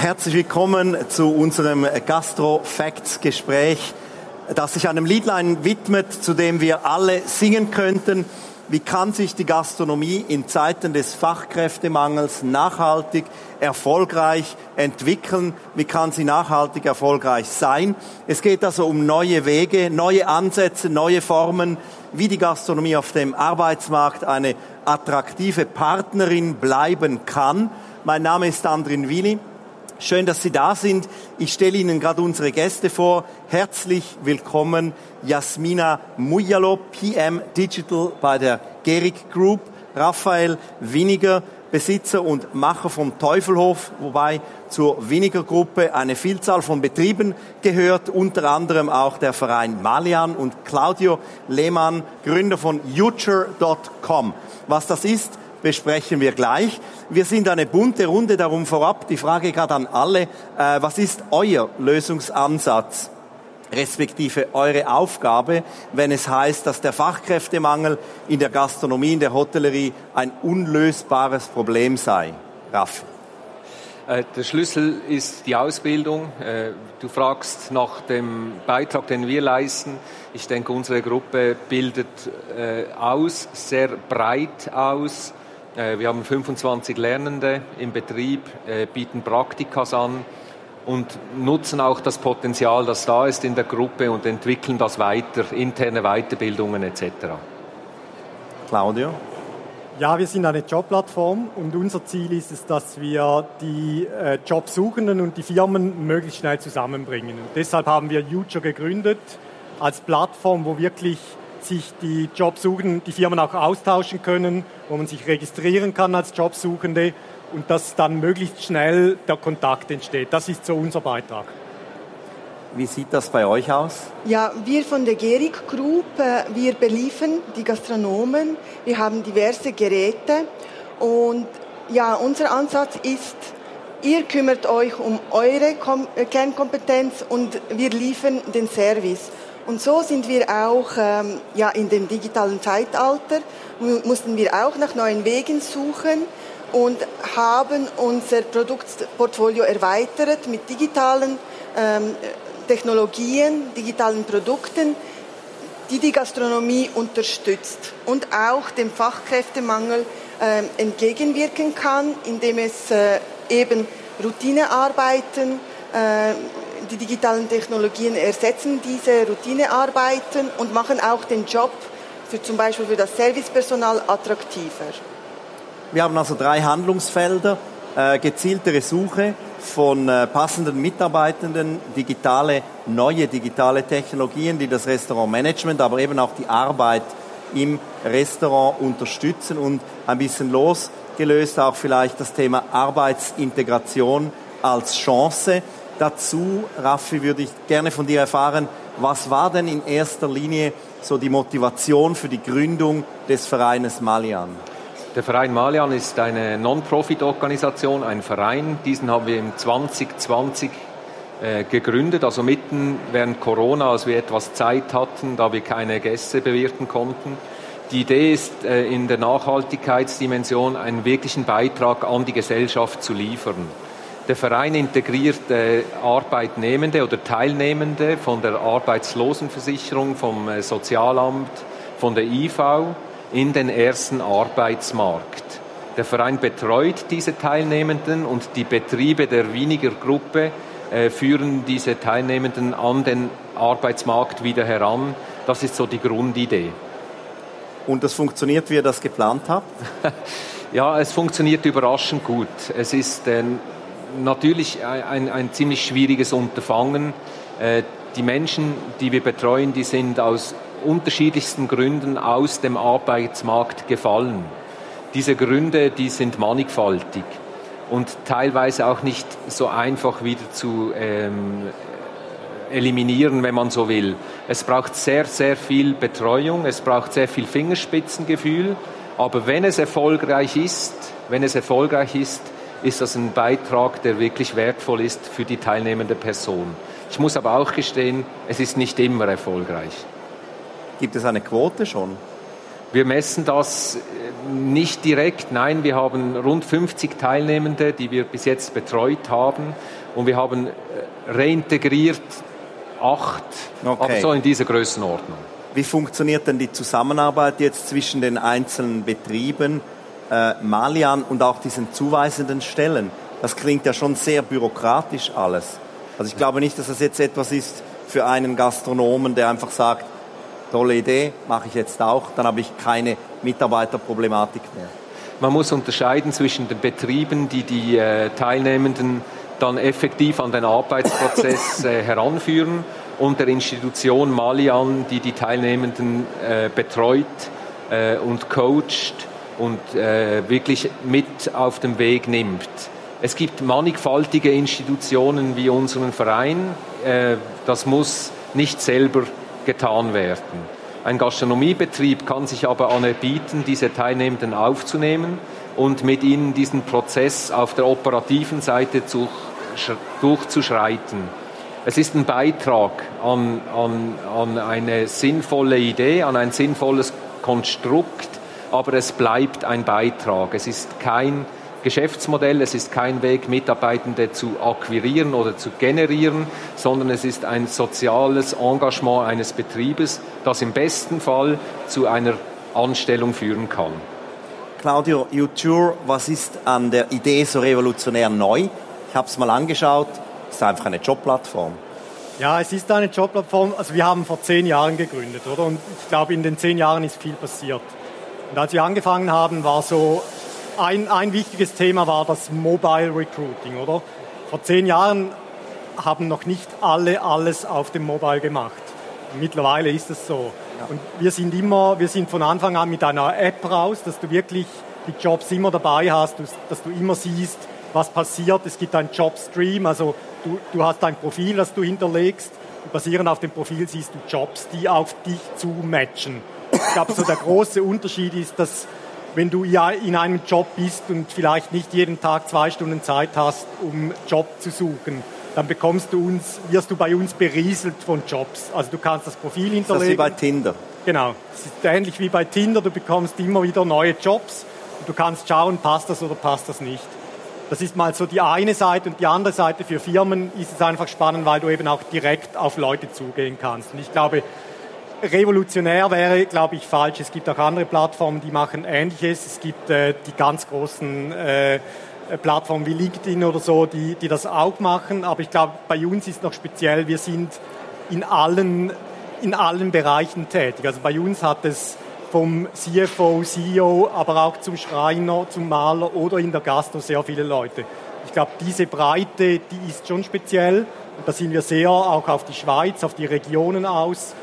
Herzlich willkommen zu unserem Gastro Facts Gespräch, das sich einem Liedlein widmet, zu dem wir alle singen könnten. Wie kann sich die Gastronomie in Zeiten des Fachkräftemangels nachhaltig erfolgreich entwickeln? Wie kann sie nachhaltig erfolgreich sein? Es geht also um neue Wege, neue Ansätze, neue Formen, wie die Gastronomie auf dem Arbeitsmarkt eine attraktive Partnerin bleiben kann. Mein Name ist Andrin Willi. Schön, dass Sie da sind. Ich stelle Ihnen gerade unsere Gäste vor. Herzlich willkommen Jasmina Mujalo, PM Digital bei der Gerig Group, Raphael Winiger, Besitzer und Macher vom Teufelhof, wobei zur Winiger Gruppe eine Vielzahl von Betrieben gehört, unter anderem auch der Verein Malian und Claudio Lehmann, Gründer von future.com. Was das ist, besprechen wir gleich. Wir sind eine bunte Runde, darum vorab die Frage gerade an alle, äh, was ist euer Lösungsansatz? respektive eure Aufgabe, wenn es heißt, dass der Fachkräftemangel in der Gastronomie, in der Hotellerie ein unlösbares Problem sei. Raff. Äh, der Schlüssel ist die Ausbildung. Äh, du fragst nach dem Beitrag, den wir leisten. Ich denke, unsere Gruppe bildet aus, sehr breit aus. Äh, wir haben 25 Lernende im Betrieb, äh, bieten Praktikas an und nutzen auch das Potenzial, das da ist in der Gruppe und entwickeln das weiter, interne Weiterbildungen etc. Claudio? Ja, wir sind eine Jobplattform und unser Ziel ist es, dass wir die äh, Jobsuchenden und die Firmen möglichst schnell zusammenbringen. Und deshalb haben wir Future gegründet als Plattform, wo wirklich sich die Jobsuchenden, die Firmen auch austauschen können, wo man sich registrieren kann als Jobsuchende und dass dann möglichst schnell der Kontakt entsteht. Das ist so unser Beitrag. Wie sieht das bei euch aus? Ja, wir von der Gerig Group, äh, wir beliefern die Gastronomen. Wir haben diverse Geräte und ja, unser Ansatz ist, ihr kümmert euch um eure Kernkompetenz und wir liefern den Service. Und so sind wir auch ähm, ja, in dem digitalen Zeitalter, mussten wir auch nach neuen Wegen suchen und haben unser Produktportfolio erweitert mit digitalen ähm, Technologien, digitalen Produkten, die die Gastronomie unterstützt und auch dem Fachkräftemangel äh, entgegenwirken kann, indem es äh, eben Routinearbeiten äh, die digitalen Technologien ersetzen diese Routinearbeiten und machen auch den Job für zum Beispiel für das Servicepersonal attraktiver. Wir haben also drei Handlungsfelder. Äh, gezieltere Suche von äh, passenden Mitarbeitenden, digitale, neue digitale Technologien, die das Restaurantmanagement, aber eben auch die Arbeit im Restaurant unterstützen und ein bisschen losgelöst auch vielleicht das Thema Arbeitsintegration als Chance. Dazu, Raffi, würde ich gerne von dir erfahren, was war denn in erster Linie so die Motivation für die Gründung des Vereines Malian? Der Verein Malian ist eine Non-Profit-Organisation, ein Verein. Diesen haben wir im 2020 äh, gegründet, also mitten während Corona, als wir etwas Zeit hatten, da wir keine Gäste bewirten konnten. Die Idee ist, äh, in der Nachhaltigkeitsdimension einen wirklichen Beitrag an die Gesellschaft zu liefern. Der Verein integriert Arbeitnehmende oder Teilnehmende von der Arbeitslosenversicherung, vom äh, Sozialamt, von der IV in den ersten Arbeitsmarkt. Der Verein betreut diese Teilnehmenden und die Betriebe der Wiener Gruppe äh, führen diese Teilnehmenden an den Arbeitsmarkt wieder heran. Das ist so die Grundidee. Und das funktioniert, wie ihr das geplant habt? ja, es funktioniert überraschend gut. Es ist äh, natürlich ein, ein ziemlich schwieriges Unterfangen. Äh, die Menschen, die wir betreuen, die sind aus unterschiedlichsten Gründen aus dem Arbeitsmarkt gefallen. Diese Gründe, die sind mannigfaltig und teilweise auch nicht so einfach wieder zu ähm, eliminieren, wenn man so will. Es braucht sehr, sehr viel Betreuung, es braucht sehr viel Fingerspitzengefühl, aber wenn es erfolgreich ist, wenn es erfolgreich ist, ist das ein Beitrag, der wirklich wertvoll ist für die teilnehmende Person. Ich muss aber auch gestehen, es ist nicht immer erfolgreich. Gibt es eine Quote schon? Wir messen das äh, nicht direkt, nein, wir haben rund 50 Teilnehmende, die wir bis jetzt betreut haben und wir haben äh, reintegriert acht, okay. aber so in dieser Größenordnung. Wie funktioniert denn die Zusammenarbeit jetzt zwischen den einzelnen Betrieben, äh, Malian und auch diesen zuweisenden Stellen? Das klingt ja schon sehr bürokratisch alles. Also ich glaube nicht, dass das jetzt etwas ist für einen Gastronomen, der einfach sagt, tolle Idee, mache ich jetzt auch, dann habe ich keine Mitarbeiterproblematik mehr. Man muss unterscheiden zwischen den Betrieben, die die äh, Teilnehmenden dann effektiv an den Arbeitsprozess äh, heranführen und der Institution Malian, die die Teilnehmenden äh, betreut äh, und coacht und äh, wirklich mit auf den Weg nimmt. Es gibt mannigfaltige Institutionen wie unseren Verein. Äh, das muss nicht selber getan werden. Ein Gastronomiebetrieb kann sich aber anerbieten, diese Teilnehmenden aufzunehmen und mit ihnen diesen Prozess auf der operativen Seite zu, durchzuschreiten. Es ist ein Beitrag an, an, an eine sinnvolle Idee, an ein sinnvolles Konstrukt, aber es bleibt ein Beitrag. Es ist kein Geschäftsmodell, es ist kein Weg, Mitarbeitende zu akquirieren oder zu generieren, sondern es ist ein soziales Engagement eines Betriebes, das im besten Fall zu einer Anstellung führen kann. Claudio Youture, was ist an der Idee so revolutionär neu? Ich habe es mal angeschaut, es ist einfach eine Jobplattform. Ja, es ist eine Jobplattform. Also wir haben vor zehn Jahren gegründet, oder? Und ich glaube, in den zehn Jahren ist viel passiert. Und als wir angefangen haben, war so ein, ein wichtiges Thema war das Mobile Recruiting, oder? Vor zehn Jahren haben noch nicht alle alles auf dem Mobile gemacht. Mittlerweile ist es so. Ja. Und wir sind immer, wir sind von Anfang an mit einer App raus, dass du wirklich die Jobs immer dabei hast, dass du immer siehst, was passiert. Es gibt einen Jobstream, also du, du hast ein Profil, das du hinterlegst. Und basierend auf dem Profil siehst du Jobs, die auf dich zu matchen. Ich glaube, so der große Unterschied ist, dass wenn du ja in einem Job bist und vielleicht nicht jeden Tag zwei Stunden Zeit hast, um Job zu suchen, dann bekommst du uns, wirst du bei uns berieselt von Jobs. Also du kannst das Profil hinterlegen. Das ist wie bei Tinder. Genau. Es ist ähnlich wie bei Tinder. Du bekommst immer wieder neue Jobs. Und du kannst schauen, passt das oder passt das nicht. Das ist mal so die eine Seite und die andere Seite für Firmen ist es einfach spannend, weil du eben auch direkt auf Leute zugehen kannst. Und ich glaube, revolutionär wäre, glaube ich, falsch. Es gibt auch andere Plattformen, die machen Ähnliches. Es gibt äh, die ganz großen äh, Plattformen wie LinkedIn oder so, die, die das auch machen. Aber ich glaube, bei uns ist noch speziell, wir sind in allen, in allen Bereichen tätig. Also bei uns hat es vom CFO, CEO, aber auch zum Schreiner, zum Maler oder in der Gastro sehr viele Leute. Ich glaube, diese Breite, die ist schon speziell. Und da sind wir sehr auch auf die Schweiz, auf die Regionen aus.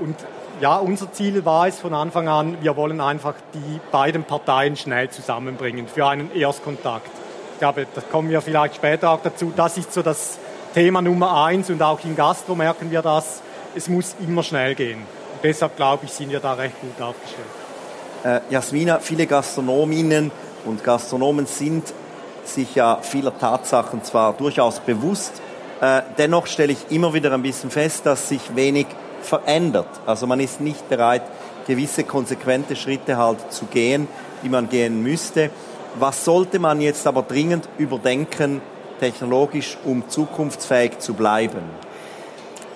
Und ja, unser Ziel war es von Anfang an, wir wollen einfach die beiden Parteien schnell zusammenbringen für einen Erstkontakt. Ich glaube, da kommen wir vielleicht später auch dazu. Das ist so das Thema Nummer eins und auch in Gastro merken wir das. Es muss immer schnell gehen. Und deshalb glaube ich, sind wir da recht gut aufgestellt. Äh, Jasmina, viele Gastronominnen und Gastronomen sind sich ja vieler Tatsachen zwar durchaus bewusst, äh, dennoch stelle ich immer wieder ein bisschen fest, dass sich wenig verändert. Also man ist nicht bereit, gewisse konsequente Schritte halt zu gehen, die man gehen müsste. Was sollte man jetzt aber dringend überdenken, technologisch, um zukunftsfähig zu bleiben?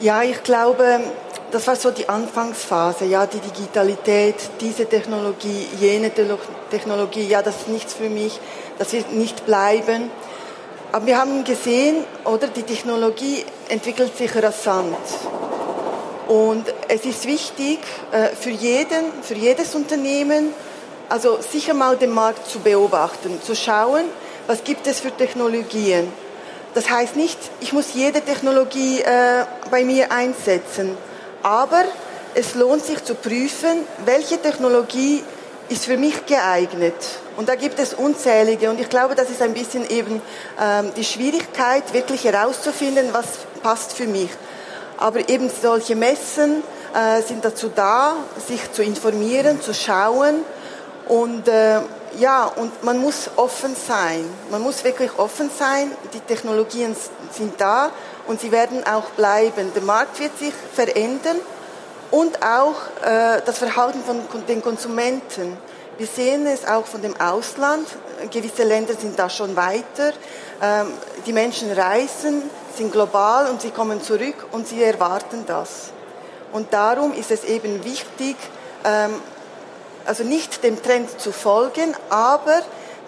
Ja, ich glaube, das war so die Anfangsphase, ja, die Digitalität, diese Technologie, jene Technologie, ja, das ist nichts für mich, das wird nicht bleiben. Aber wir haben gesehen, oder die Technologie entwickelt sich rasant. Und es ist wichtig äh, für jeden, für jedes Unternehmen, also sicher mal den Markt zu beobachten, zu schauen, was gibt es für Technologien. Das heißt nicht, ich muss jede Technologie äh, bei mir einsetzen, aber es lohnt sich zu prüfen, welche Technologie ist für mich geeignet. Und da gibt es unzählige. Und ich glaube, das ist ein bisschen eben ähm, die Schwierigkeit, wirklich herauszufinden, was passt für mich. Aber eben solche Messen äh, sind dazu da, sich zu informieren, zu schauen. Und äh, ja, und man muss offen sein. Man muss wirklich offen sein. Die Technologien sind da und sie werden auch bleiben. Der Markt wird sich verändern und auch äh, das Verhalten von den Konsumenten. Wir sehen es auch von dem Ausland. Gewisse Länder sind da schon weiter. Ähm, die Menschen reisen, sind global und sie kommen zurück und sie erwarten das. Und darum ist es eben wichtig, ähm, also nicht dem Trend zu folgen, aber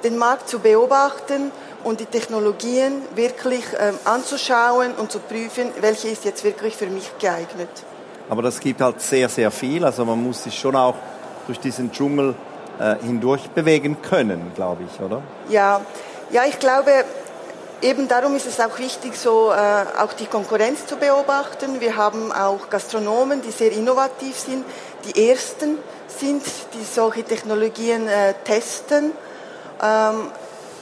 den Markt zu beobachten und die Technologien wirklich ähm, anzuschauen und zu prüfen, welche ist jetzt wirklich für mich geeignet. Aber das gibt halt sehr, sehr viel. Also man muss sich schon auch durch diesen Dschungel äh, hindurch bewegen können, glaube ich, oder? Ja, ja, ich glaube, eben darum ist es auch wichtig, so äh, auch die Konkurrenz zu beobachten. Wir haben auch Gastronomen, die sehr innovativ sind, die ersten sind, die solche Technologien äh, testen. Ähm,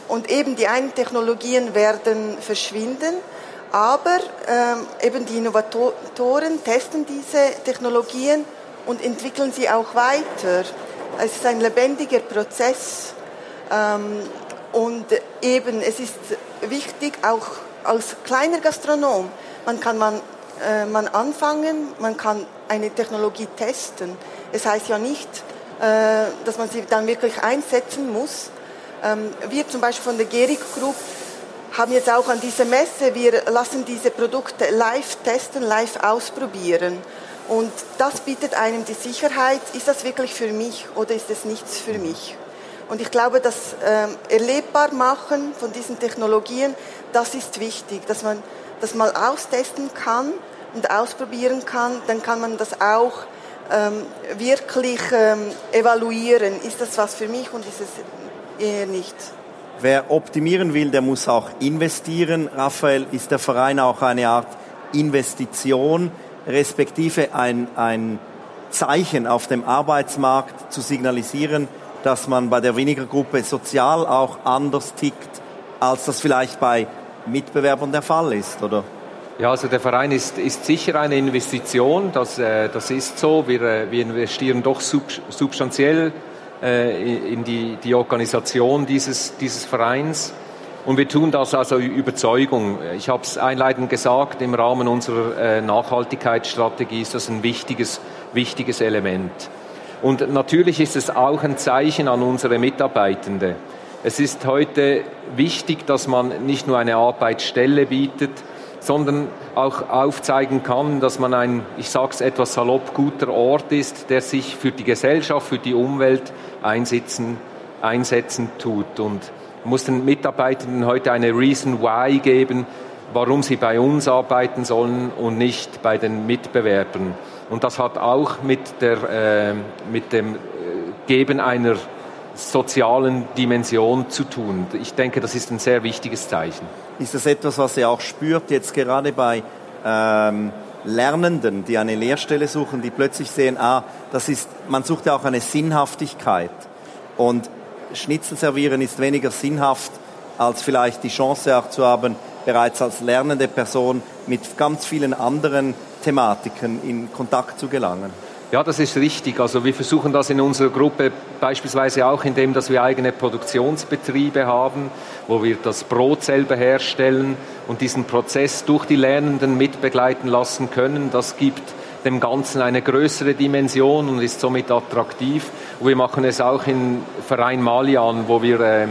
und eben die einen Technologien werden verschwinden, aber ähm, eben die Innovatoren testen diese Technologien und entwickeln sie auch weiter. Es ist ein lebendiger Prozess. Ähm, und eben, es ist wichtig, auch als kleiner Gastronom, man kann man, äh, man anfangen, man kann eine Technologie testen. Es heißt ja nicht, äh, dass man sie dann wirklich einsetzen muss. Ähm, wir zum Beispiel von der Gerig Group haben jetzt auch an dieser Messe, wir lassen diese Produkte live testen, live ausprobieren. Und das bietet einem die Sicherheit, ist das wirklich für mich oder ist es nichts für mich? Und ich glaube, das ähm, erlebbar machen von diesen Technologien, das ist wichtig, dass man das mal austesten kann und ausprobieren kann, dann kann man das auch ähm, wirklich ähm, evaluieren. Ist das was für mich und ist es eher nicht? Wer optimieren will, der muss auch investieren. Raphael, ist der Verein auch eine Art Investition, respektive ein, ein Zeichen auf dem Arbeitsmarkt zu signalisieren, dass man bei der weniger Gruppe sozial auch anders tickt, als das vielleicht bei Mitbewerbern der Fall ist, oder? Ja, also der Verein ist, ist sicher eine Investition, das, äh, das ist so. Wir, äh, wir investieren doch sub, substanziell äh, in die, die Organisation dieses, dieses Vereins. Und wir tun das also Überzeugung. Ich habe es einleitend gesagt, im Rahmen unserer äh, Nachhaltigkeitsstrategie ist das ein wichtiges, wichtiges Element. Und natürlich ist es auch ein Zeichen an unsere Mitarbeitende. Es ist heute wichtig, dass man nicht nur eine Arbeitsstelle bietet, sondern auch aufzeigen kann, dass man ein, ich sage es etwas salopp, guter Ort ist, der sich für die Gesellschaft, für die Umwelt einsetzen, einsetzen tut. Und muss den Mitarbeitenden heute eine Reason Why geben, warum sie bei uns arbeiten sollen und nicht bei den Mitbewerbern. Und das hat auch mit, der, äh, mit dem äh, Geben einer sozialen Dimension zu tun. Ich denke, das ist ein sehr wichtiges Zeichen. Ist das etwas, was ihr auch spürt, jetzt gerade bei ähm, Lernenden, die eine Lehrstelle suchen, die plötzlich sehen, ah, das ist, man sucht ja auch eine Sinnhaftigkeit. Und Schnitzel servieren ist weniger sinnhaft, als vielleicht die Chance auch zu haben, bereits als lernende Person mit ganz vielen anderen Thematiken in Kontakt zu gelangen. Ja, das ist richtig. Also wir versuchen das in unserer Gruppe beispielsweise auch, indem dass wir eigene Produktionsbetriebe haben, wo wir das Brot selber herstellen und diesen Prozess durch die Lernenden mitbegleiten lassen können. Das gibt dem Ganzen eine größere Dimension und ist somit attraktiv. Und wir machen es auch im Verein Malian, wo wir äh,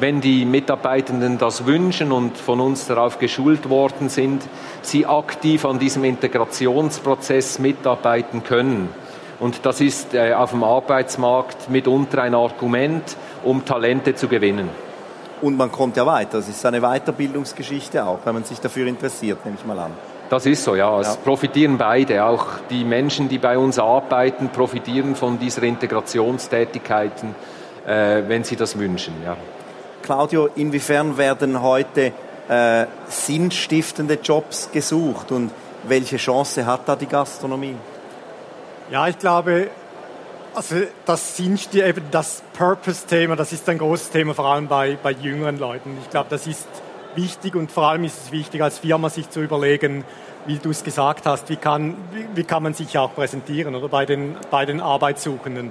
wenn die Mitarbeitenden das wünschen und von uns darauf geschult worden sind, sie aktiv an diesem Integrationsprozess mitarbeiten können. Und das ist äh, auf dem Arbeitsmarkt mitunter ein Argument, um Talente zu gewinnen. Und man kommt ja weiter. Das ist eine Weiterbildungsgeschichte auch, wenn man sich dafür interessiert, nehme ich mal an. Das ist so, ja. Es ja. profitieren beide. Auch die Menschen, die bei uns arbeiten, profitieren von dieser Integrationstätigkeiten, äh, wenn sie das wünschen. Ja. Claudio, inwiefern werden heute äh, sinnstiftende Jobs gesucht und welche Chance hat da die Gastronomie? Ja, ich glaube, also das Sinnstiften, eben das Purpose-Thema, das ist ein großes Thema, vor allem bei, bei jüngeren Leuten. Ich glaube, das ist wichtig und vor allem ist es wichtig, als Firma sich zu überlegen, wie du es gesagt hast, wie kann, wie, wie kann man sich auch präsentieren oder bei den, bei den Arbeitssuchenden.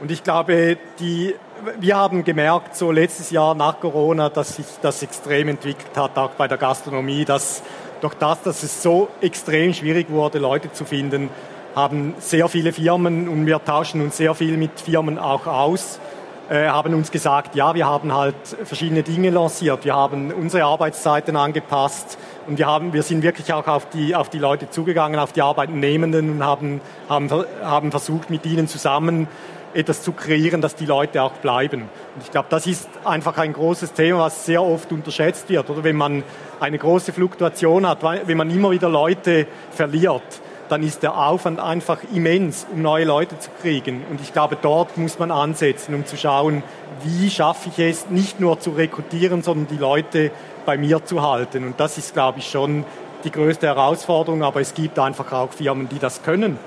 Und ich glaube, die, wir haben gemerkt, so letztes Jahr nach Corona, dass sich das extrem entwickelt hat, auch bei der Gastronomie, dass durch das, dass es so extrem schwierig wurde, Leute zu finden, haben sehr viele Firmen und wir tauschen uns sehr viel mit Firmen auch aus, äh, haben uns gesagt, ja, wir haben halt verschiedene Dinge lanciert, wir haben unsere Arbeitszeiten angepasst und wir, haben, wir sind wirklich auch auf die, auf die Leute zugegangen, auf die Arbeitnehmenden und haben, haben, haben versucht, mit ihnen zusammen etwas zu kreieren, dass die Leute auch bleiben. Und ich glaube, das ist einfach ein großes Thema, was sehr oft unterschätzt wird. Oder wenn man eine große Fluktuation hat, wenn man immer wieder Leute verliert, dann ist der Aufwand einfach immens, um neue Leute zu kriegen. Und ich glaube, dort muss man ansetzen, um zu schauen, wie schaffe ich es, nicht nur zu rekrutieren, sondern die Leute bei mir zu halten. Und das ist, glaube ich, schon die größte Herausforderung. Aber es gibt einfach auch Firmen, die das können.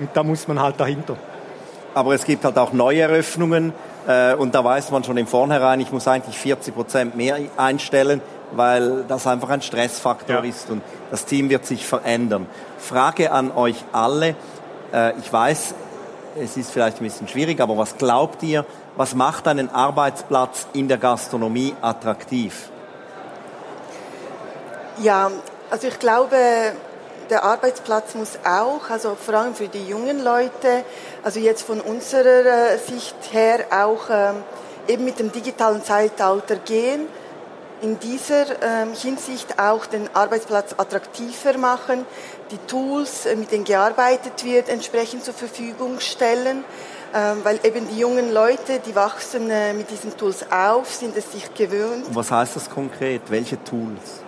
Und da muss man halt dahinter. Aber es gibt halt auch Neueröffnungen. Äh, und da weiß man schon im Vornherein, ich muss eigentlich 40 Prozent mehr einstellen, weil das einfach ein Stressfaktor ja. ist und das Team wird sich verändern. Frage an euch alle. Äh, ich weiß, es ist vielleicht ein bisschen schwierig, aber was glaubt ihr, was macht einen Arbeitsplatz in der Gastronomie attraktiv? Ja, also ich glaube, der Arbeitsplatz muss auch, also vor allem für die jungen Leute, also jetzt von unserer Sicht her auch ähm, eben mit dem digitalen Zeitalter gehen in dieser ähm, Hinsicht auch den Arbeitsplatz attraktiver machen, die Tools, äh, mit denen gearbeitet wird, entsprechend zur Verfügung stellen, ähm, weil eben die jungen Leute, die wachsen äh, mit diesen Tools auf, sind es sich gewöhnt. Was heißt das konkret? Welche Tools?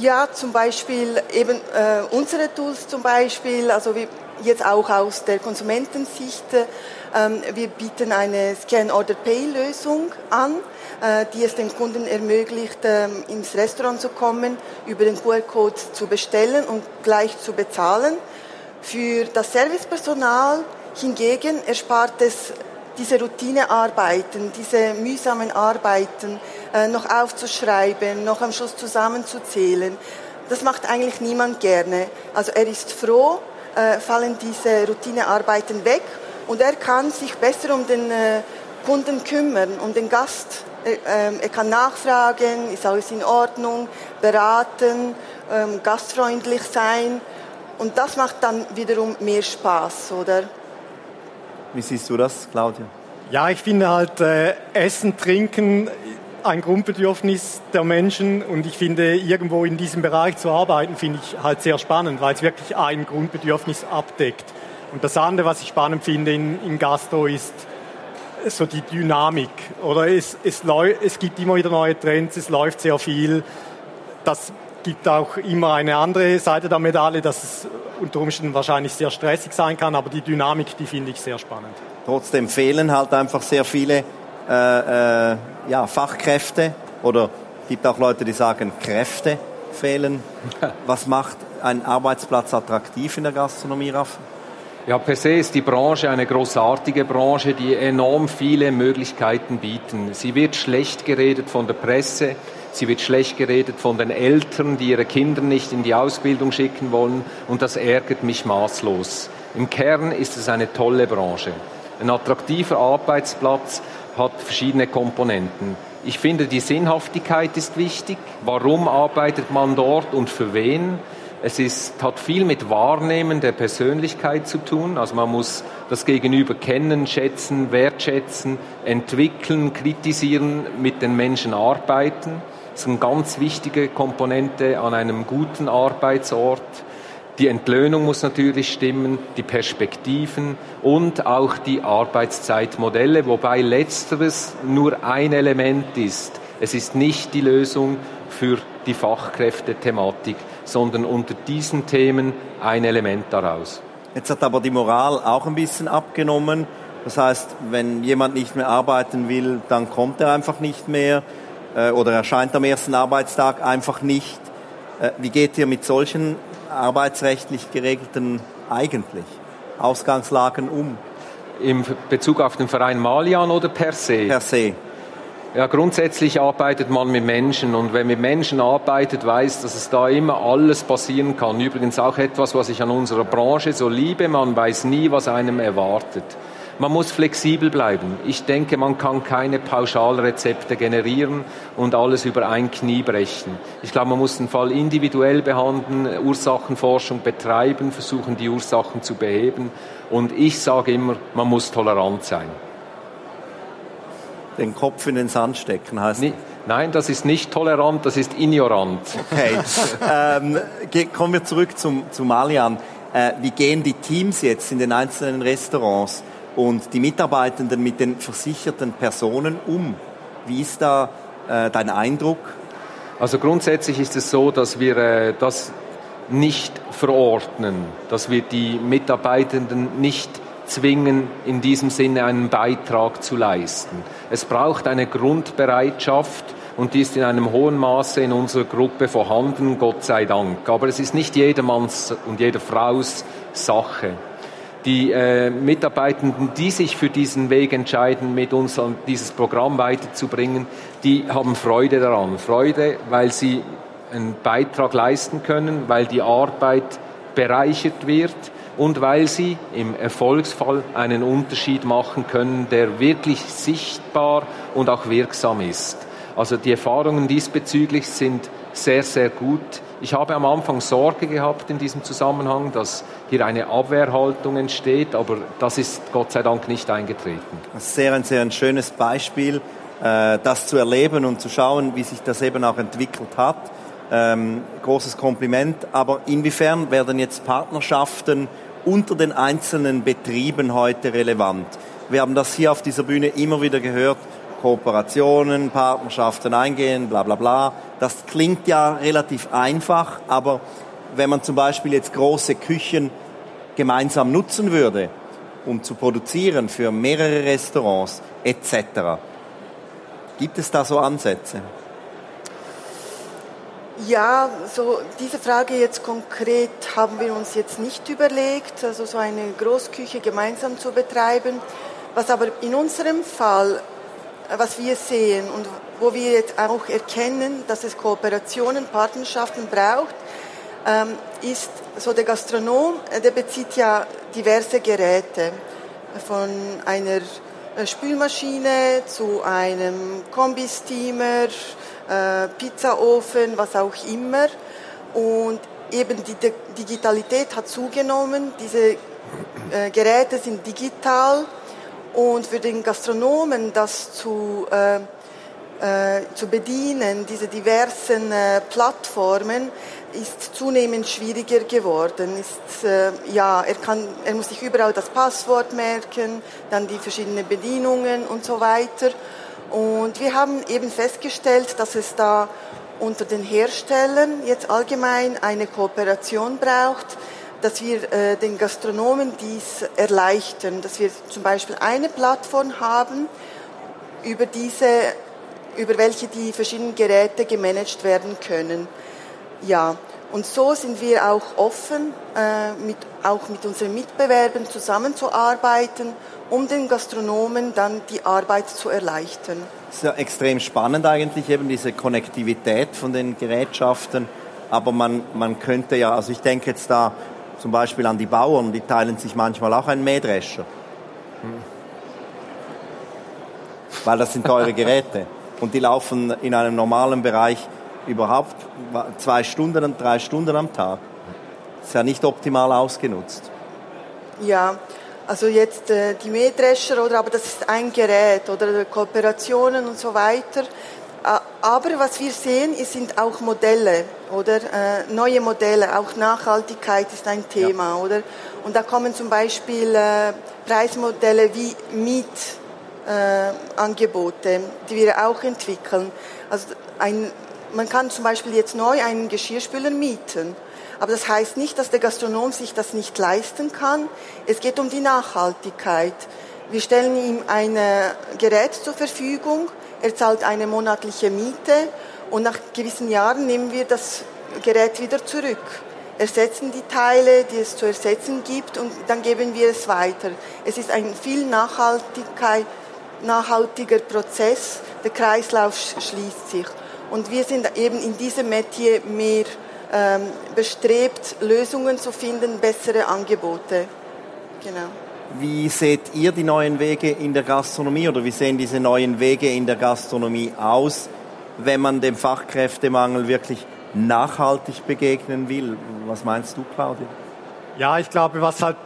Ja, zum Beispiel eben äh, unsere Tools zum Beispiel, also wir jetzt auch aus der Konsumentensicht, ähm, wir bieten eine Scan-Order-Pay-Lösung an äh, die es den Kunden ermöglicht, ähm, ins Restaurant zu kommen, über den QR-Code zu bestellen und gleich zu bezahlen. Für das Servicepersonal hingegen erspart es diese Routinearbeiten, diese mühsamen Arbeiten äh, noch aufzuschreiben, noch am Schluss zusammenzuzählen. Das macht eigentlich niemand gerne. Also er ist froh, äh, fallen diese Routinearbeiten weg und er kann sich besser um den Kunden kümmern, um den Gast ähm, er kann nachfragen, ist alles in Ordnung, beraten, ähm, gastfreundlich sein. Und das macht dann wiederum mehr Spaß, oder? Wie siehst du das, Claudia? Ja, ich finde halt äh, Essen, Trinken ein Grundbedürfnis der Menschen und ich finde, irgendwo in diesem Bereich zu arbeiten, finde ich halt sehr spannend, weil es wirklich ein Grundbedürfnis abdeckt. Und das andere, was ich spannend finde in, in Gastro, ist so die Dynamik. Oder es, es, es gibt immer wieder neue Trends, es läuft sehr viel. Das gibt auch immer eine andere Seite der Medaille, dass es unter Umständen wahrscheinlich sehr stressig sein kann, aber die Dynamik, die finde ich sehr spannend. Trotzdem fehlen halt einfach sehr viele äh, äh, ja, Fachkräfte oder gibt auch Leute, die sagen, Kräfte fehlen. Was macht einen Arbeitsplatz attraktiv in der Gastronomie, Raff? Ja, per se ist die Branche eine großartige Branche, die enorm viele Möglichkeiten bieten. Sie wird schlecht geredet von der Presse, sie wird schlecht geredet von den Eltern, die ihre Kinder nicht in die Ausbildung schicken wollen und das ärgert mich maßlos. Im Kern ist es eine tolle Branche. Ein attraktiver Arbeitsplatz hat verschiedene Komponenten. Ich finde, die Sinnhaftigkeit ist wichtig. Warum arbeitet man dort und für wen? Es ist, hat viel mit Wahrnehmen der Persönlichkeit zu tun. Also man muss das Gegenüber kennen, schätzen, wertschätzen, entwickeln, kritisieren, mit den Menschen arbeiten. Das ist eine ganz wichtige Komponente an einem guten Arbeitsort. Die Entlöhnung muss natürlich stimmen, die Perspektiven und auch die Arbeitszeitmodelle, wobei letzteres nur ein Element ist. Es ist nicht die Lösung für die Fachkräftethematik sondern unter diesen Themen ein Element daraus. Jetzt hat aber die Moral auch ein bisschen abgenommen. Das heißt, wenn jemand nicht mehr arbeiten will, dann kommt er einfach nicht mehr äh, oder erscheint am ersten Arbeitstag einfach nicht. Äh, wie geht ihr mit solchen arbeitsrechtlich geregelten eigentlich Ausgangslagen um? Im Bezug auf den Verein Malian oder per se? Per se. Ja, grundsätzlich arbeitet man mit Menschen und wer mit Menschen arbeitet, weiß, dass es da immer alles passieren kann. Übrigens auch etwas, was ich an unserer Branche so liebe, man weiß nie, was einem erwartet. Man muss flexibel bleiben. Ich denke, man kann keine Pauschalrezepte generieren und alles über ein Knie brechen. Ich glaube, man muss den Fall individuell behandeln, Ursachenforschung betreiben, versuchen, die Ursachen zu beheben. Und ich sage immer, man muss tolerant sein. Den Kopf in den Sand stecken heißt nee, Nein, das ist nicht tolerant, das ist ignorant. Okay. ähm, kommen wir zurück zum, zum Malian. Äh, wie gehen die Teams jetzt in den einzelnen Restaurants und die Mitarbeitenden mit den versicherten Personen um? Wie ist da äh, dein Eindruck? Also grundsätzlich ist es so, dass wir äh, das nicht verordnen, dass wir die Mitarbeitenden nicht zwingen, in diesem Sinne einen Beitrag zu leisten. Es braucht eine Grundbereitschaft und die ist in einem hohen Maße in unserer Gruppe vorhanden, Gott sei Dank. Aber es ist nicht jedermanns und jeder Fraus Sache. Die äh, Mitarbeitenden, die sich für diesen Weg entscheiden, mit uns dieses Programm weiterzubringen, die haben Freude daran. Freude, weil sie einen Beitrag leisten können, weil die Arbeit bereichert wird und weil sie im Erfolgsfall einen Unterschied machen können, der wirklich sichtbar und auch wirksam ist. Also die Erfahrungen diesbezüglich sind sehr, sehr gut. Ich habe am Anfang Sorge gehabt in diesem Zusammenhang, dass hier eine Abwehrhaltung entsteht, aber das ist Gott sei Dank nicht eingetreten. Sehr ein sehr ein schönes Beispiel, äh, das zu erleben und zu schauen, wie sich das eben auch entwickelt hat. Ähm, großes Kompliment. Aber inwiefern werden jetzt Partnerschaften unter den einzelnen Betrieben heute relevant? Wir haben das hier auf dieser Bühne immer wieder gehört. Kooperationen, Partnerschaften eingehen, bla bla bla. Das klingt ja relativ einfach, aber wenn man zum Beispiel jetzt große Küchen gemeinsam nutzen würde, um zu produzieren für mehrere Restaurants etc., gibt es da so Ansätze? Ja, so diese Frage jetzt konkret haben wir uns jetzt nicht überlegt, also so eine Großküche gemeinsam zu betreiben. Was aber in unserem Fall, was wir sehen und wo wir jetzt auch erkennen, dass es Kooperationen, Partnerschaften braucht, ähm, ist so der Gastronom, der bezieht ja diverse Geräte. Von einer Spülmaschine zu einem Kombisteamer, äh, Pizzaofen, was auch immer. Und eben die Digitalität hat zugenommen, diese äh, Geräte sind digital und für den Gastronomen das zu, äh, äh, zu bedienen, diese diversen äh, Plattformen, ist zunehmend schwieriger geworden. Ist, äh, ja, er, kann, er muss sich überall das Passwort merken, dann die verschiedenen Bedienungen und so weiter. Und wir haben eben festgestellt, dass es da unter den Herstellern jetzt allgemein eine Kooperation braucht, dass wir äh, den Gastronomen dies erleichtern, dass wir zum Beispiel eine Plattform haben, über diese, über welche die verschiedenen Geräte gemanagt werden können. Ja, und so sind wir auch offen, äh, mit, auch mit unseren Mitbewerbern zusammenzuarbeiten um den Gastronomen dann die Arbeit zu erleichtern. Das ist ja extrem spannend eigentlich, eben diese Konnektivität von den Gerätschaften. Aber man, man könnte ja, also ich denke jetzt da zum Beispiel an die Bauern, die teilen sich manchmal auch einen Mähdrescher. Weil das sind teure Geräte. Und die laufen in einem normalen Bereich überhaupt zwei Stunden und drei Stunden am Tag. Das ist ja nicht optimal ausgenutzt. Ja, also jetzt äh, die Mähdrescher oder aber das ist ein Gerät oder Kooperationen und so weiter. Äh, aber was wir sehen, sind auch Modelle oder äh, neue Modelle. Auch Nachhaltigkeit ist ein Thema, ja. oder? Und da kommen zum Beispiel äh, Preismodelle wie Mietangebote, äh, die wir auch entwickeln. Also ein, man kann zum Beispiel jetzt neu einen Geschirrspüler mieten aber das heißt nicht, dass der Gastronom sich das nicht leisten kann. Es geht um die Nachhaltigkeit. Wir stellen ihm ein Gerät zur Verfügung, er zahlt eine monatliche Miete und nach gewissen Jahren nehmen wir das Gerät wieder zurück. Ersetzen die Teile, die es zu ersetzen gibt und dann geben wir es weiter. Es ist ein viel nachhaltiger Prozess, der Kreislauf schließt sich. Und wir sind eben in diesem Metier mehr ähm, bestrebt, Lösungen zu finden, bessere Angebote. Genau. Wie seht ihr die neuen Wege in der Gastronomie oder wie sehen diese neuen Wege in der Gastronomie aus, wenn man dem Fachkräftemangel wirklich nachhaltig begegnen will? Was meinst du, Claudia? Ja, ich glaube, was halt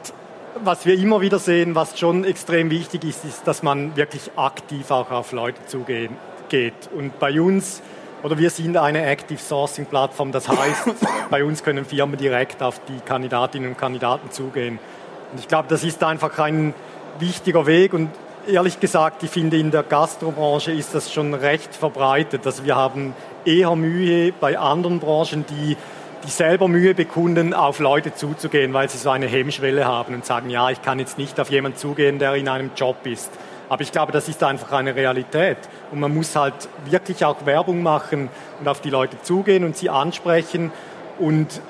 was wir immer wieder sehen, was schon extrem wichtig ist, ist, dass man wirklich aktiv auch auf Leute zugeht. Und bei uns, oder wir sind eine Active Sourcing Plattform, das heißt, bei uns können Firmen direkt auf die Kandidatinnen und Kandidaten zugehen. Und ich glaube, das ist einfach ein wichtiger Weg und ehrlich gesagt, ich finde, in der Gastrobranche ist das schon recht verbreitet. Also wir haben eher Mühe bei anderen Branchen, die die selber Mühe bekunden, auf Leute zuzugehen, weil sie so eine Hemmschwelle haben und sagen, ja, ich kann jetzt nicht auf jemanden zugehen, der in einem Job ist. Aber ich glaube, das ist einfach eine Realität. Und man muss halt wirklich auch Werbung machen und auf die Leute zugehen und sie ansprechen. Und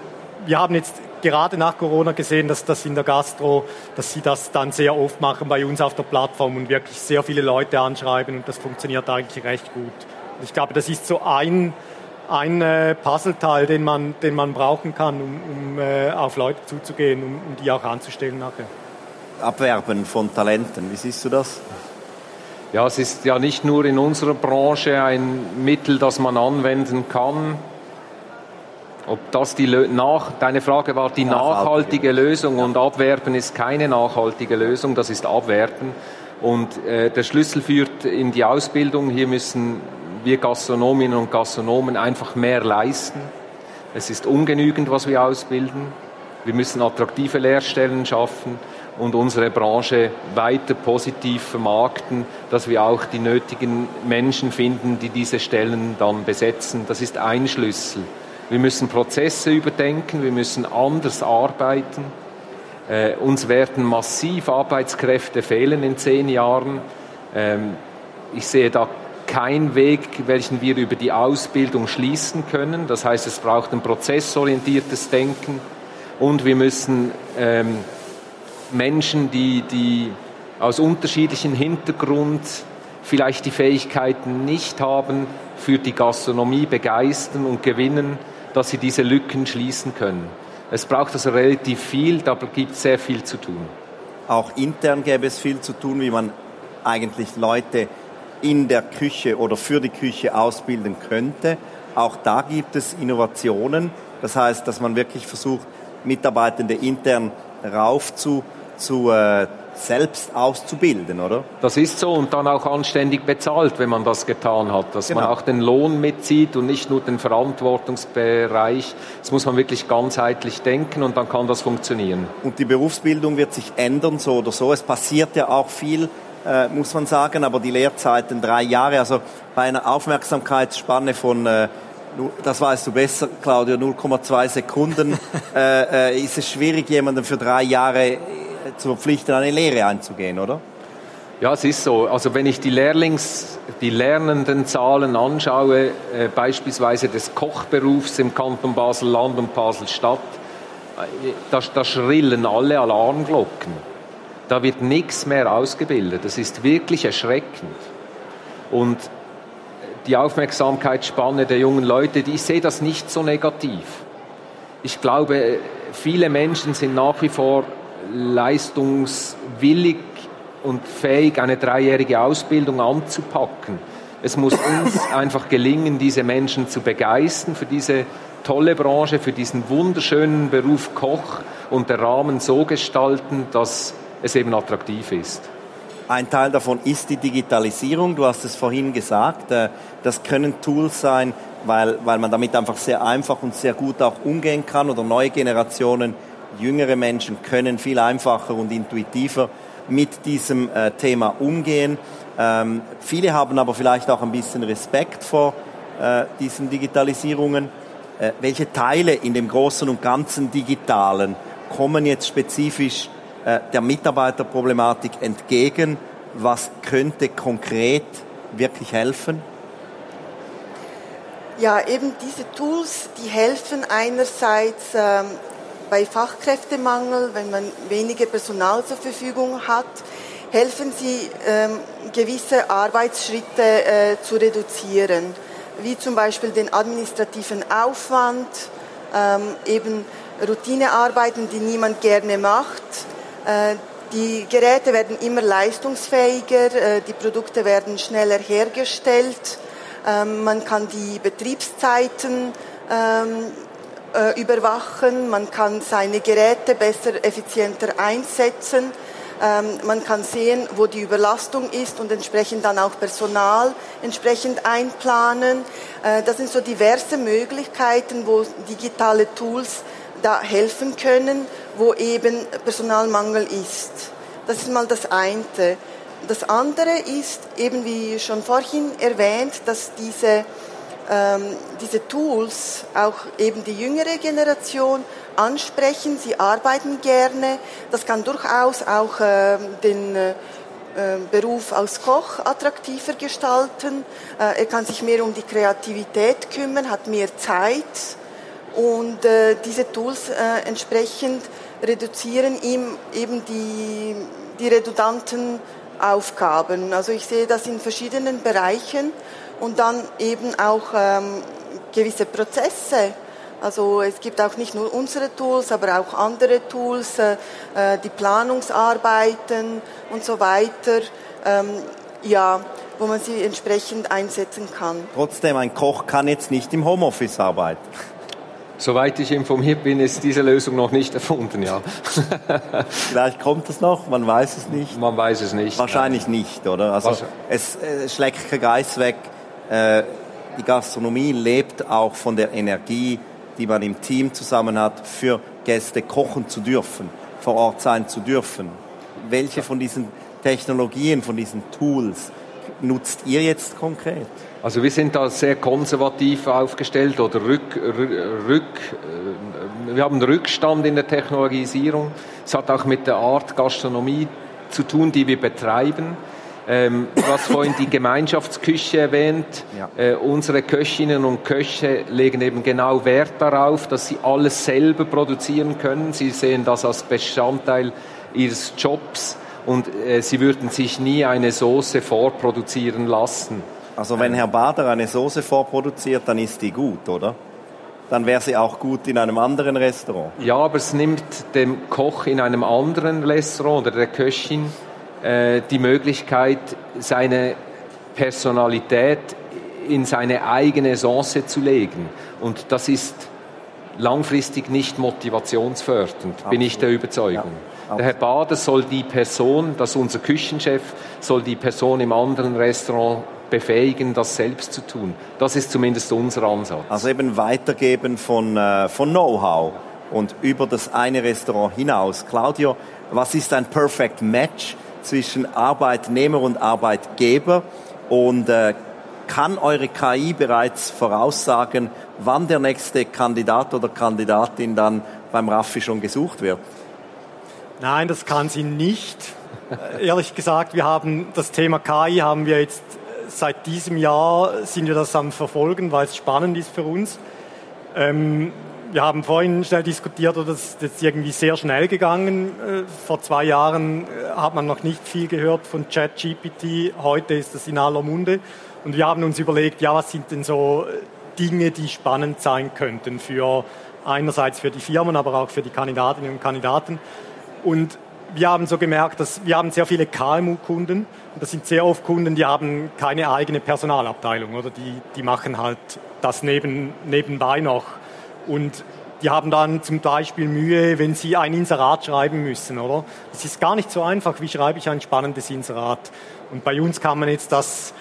wir haben jetzt gerade nach Corona gesehen, dass das in der Gastro, dass sie das dann sehr oft machen bei uns auf der Plattform und wirklich sehr viele Leute anschreiben und das funktioniert eigentlich recht gut. Und ich glaube, das ist so ein ein äh, Puzzleteil, den man, den man brauchen kann, um, um äh, auf Leute zuzugehen, um, um die auch anzustellen nachher. Abwerben von Talenten, wie siehst du das? Ja, es ist ja nicht nur in unserer Branche ein Mittel, das man anwenden kann. Ob das die nach, deine Frage war die nachhaltige, Lösung und Abwerben ist keine nachhaltige Lösung, das ist Abwerben. Und äh, der Schlüssel führt in die Ausbildung. Hier müssen wir Gastronominnen und Gastronomen einfach mehr leisten. Es ist ungenügend, was wir ausbilden. Wir müssen attraktive Lehrstellen schaffen und unsere Branche weiter positiv vermarkten, dass wir auch die nötigen Menschen finden, die diese Stellen dann besetzen. Das ist ein Schlüssel. Wir müssen Prozesse überdenken, wir müssen anders arbeiten. Äh, uns werden massiv Arbeitskräfte fehlen in zehn Jahren. Ähm, ich sehe da kein Weg, welchen wir über die Ausbildung schließen können. Das heißt, es braucht ein prozessorientiertes Denken und wir müssen ähm, Menschen, die, die aus unterschiedlichen Hintergrund vielleicht die Fähigkeiten nicht haben, für die Gastronomie begeistern und gewinnen, dass sie diese Lücken schließen können. Es braucht also relativ viel, da gibt es sehr viel zu tun. Auch intern gäbe es viel zu tun, wie man eigentlich Leute in der Küche oder für die Küche ausbilden könnte. Auch da gibt es Innovationen. Das heißt, dass man wirklich versucht, Mitarbeitende intern rauf zu, zu äh, selbst auszubilden, oder? Das ist so und dann auch anständig bezahlt, wenn man das getan hat, dass genau. man auch den Lohn mitzieht und nicht nur den Verantwortungsbereich. Das muss man wirklich ganzheitlich denken und dann kann das funktionieren. Und die Berufsbildung wird sich ändern, so oder so. Es passiert ja auch viel äh, muss man sagen, aber die Lehrzeiten drei Jahre, also bei einer Aufmerksamkeitsspanne von äh, das weißt du besser, Claudio, 0,2 Sekunden, äh, äh, ist es schwierig, jemanden für drei Jahre zu verpflichten, eine Lehre einzugehen, oder? Ja, es ist so. Also wenn ich die Lehrlings, die Lernendenzahlen anschaue, äh, beispielsweise des Kochberufs im Kanton Basel-Land und Basel-Stadt, äh, da, da schrillen alle Alarmglocken. Da wird nichts mehr ausgebildet. Das ist wirklich erschreckend. Und die Aufmerksamkeitsspanne der jungen Leute, die, ich sehe das nicht so negativ. Ich glaube, viele Menschen sind nach wie vor leistungswillig und fähig, eine dreijährige Ausbildung anzupacken. Es muss uns einfach gelingen, diese Menschen zu begeistern für diese tolle Branche, für diesen wunderschönen Beruf Koch und der Rahmen so gestalten, dass es eben attraktiv ist. Ein Teil davon ist die Digitalisierung. Du hast es vorhin gesagt. Äh, das können Tools sein, weil, weil man damit einfach sehr einfach und sehr gut auch umgehen kann. Oder neue Generationen, jüngere Menschen können viel einfacher und intuitiver mit diesem äh, Thema umgehen. Ähm, viele haben aber vielleicht auch ein bisschen Respekt vor äh, diesen Digitalisierungen. Äh, welche Teile in dem Großen und Ganzen Digitalen kommen jetzt spezifisch äh, der Mitarbeiterproblematik entgegen? Was könnte konkret wirklich helfen? Ja, eben diese Tools, die helfen einerseits ähm, bei Fachkräftemangel, wenn man wenige Personal zur Verfügung hat, helfen sie, ähm, gewisse Arbeitsschritte äh, zu reduzieren, wie zum Beispiel den administrativen Aufwand, ähm, eben Routinearbeiten, die niemand gerne macht, äh, Die Geräte werden immer leistungsfähiger, äh, die Produkte werden schneller hergestellt, ähm, man kann die Betriebszeiten ähm, äh, überwachen, man kann seine Geräte besser, effizienter einsetzen, ähm, man kann sehen, wo die Überlastung ist und entsprechend dann auch Personal entsprechend einplanen. Äh, das sind so diverse Möglichkeiten, wo digitale Tools da helfen können wo eben Personalmangel ist. Das ist mal das eine. Das andere ist eben wie schon vorhin erwähnt, dass diese, diese Tools auch eben die jüngere Generation ansprechen. Sie arbeiten gerne. Das kann durchaus auch äh, den äh, Beruf als Koch attraktiver gestalten. Äh, er kann sich mehr um die Kreativität kümmern, hat mehr Zeit und äh, diese Tools entsprechend reduzieren ihm eben die, die redundanten Aufgaben. Also ich sehe das in verschiedenen Bereichen und dann eben auch ähm, gewisse Prozesse. Also es gibt auch nicht nur unsere Tools, aber auch andere Tools, äh, äh die Planungsarbeiten und so weiter. Ähm, ja, wo man sie entsprechend einsetzen kann. Trotzdem, ein Koch kann jetzt nicht im Homeoffice arbeiten. Soweit ich informiert bin, ist diese Lösung noch nicht erfunden, ja. Vielleicht kommt es noch, man weiß es nicht. Man weiß es nicht. Wahrscheinlich nein. nicht, oder? Also Was? es, es schlägt kein Geist weg. Äh, die Gastronomie lebt auch von der Energie, die man im Team zusammen hat, für Gäste kochen zu dürfen, vor Ort sein zu dürfen. Welche von diesen Technologien, von diesen Tools nutzt ihr jetzt konkret? Also wir sind da sehr konservativ aufgestellt oder rück, rück, äh, wir haben Rückstand in der Technologisierung. Es hat auch mit der Art Gastronomie zu tun, die wir betreiben. Ähm, du hast vorhin die Gemeinschaftsküche erwähnt. Ja. Äh, unsere Köchinnen und Köche legen eben genau Wert darauf, dass sie alles selber produzieren können. Sie sehen das als Bestandteil ihres Jobs und äh, sie würden sich nie eine Soße vorproduzieren lassen. Also wenn Herr Bader eine Soße vorproduziert, dann ist die gut, oder? Dann wäre sie auch gut in einem anderen Restaurant. Ja, aber es nimmt dem Koch in einem anderen Restaurant oder der Köchin äh, die Möglichkeit, seine Personalität in seine eigene Soße zu legen. Und das ist langfristig nicht motivationsfördernd, Absolut. bin ich der Überzeugung. Ja, der Herr Bader soll die Person, das ist unser Küchenchef, soll die Person im anderen Restaurant befähigen, das selbst zu tun. Das ist zumindest unser Ansatz. Also eben Weitergeben von, äh, von Know-how und über das eine Restaurant hinaus. Claudio, was ist ein Perfect Match zwischen Arbeitnehmer und Arbeitgeber und äh, kann eure KI bereits voraussagen, wann der nächste Kandidat oder Kandidatin dann beim Raffi schon gesucht wird? Nein, das kann sie nicht. Ehrlich gesagt, wir haben das Thema KI haben wir jetzt seit diesem Jahr sind wir das am Verfolgen, weil es spannend ist für uns. Ähm, wir haben vorhin schnell diskutiert, das ist irgendwie sehr schnell gegangen. Äh, vor zwei Jahren äh, hat man noch nicht viel gehört von ChatGPT. Heute ist das in aller Munde. Und wir haben uns überlegt, ja, was sind denn so äh, Dinge, die spannend sein könnten für einerseits für die Firmen, aber auch für die Kandidatinnen und Kandidaten. Und wir haben so gemerkt, dass wir haben sehr viele KMU-Kunden und das sind sehr oft Kunden, die haben keine eigene Personalabteilung oder die, die machen halt das neben, nebenbei noch und die haben dann zum Beispiel Mühe, wenn sie ein Inserat schreiben müssen, oder? Es ist gar nicht so einfach, wie schreibe ich ein spannendes Inserat. Und bei uns kann man jetzt das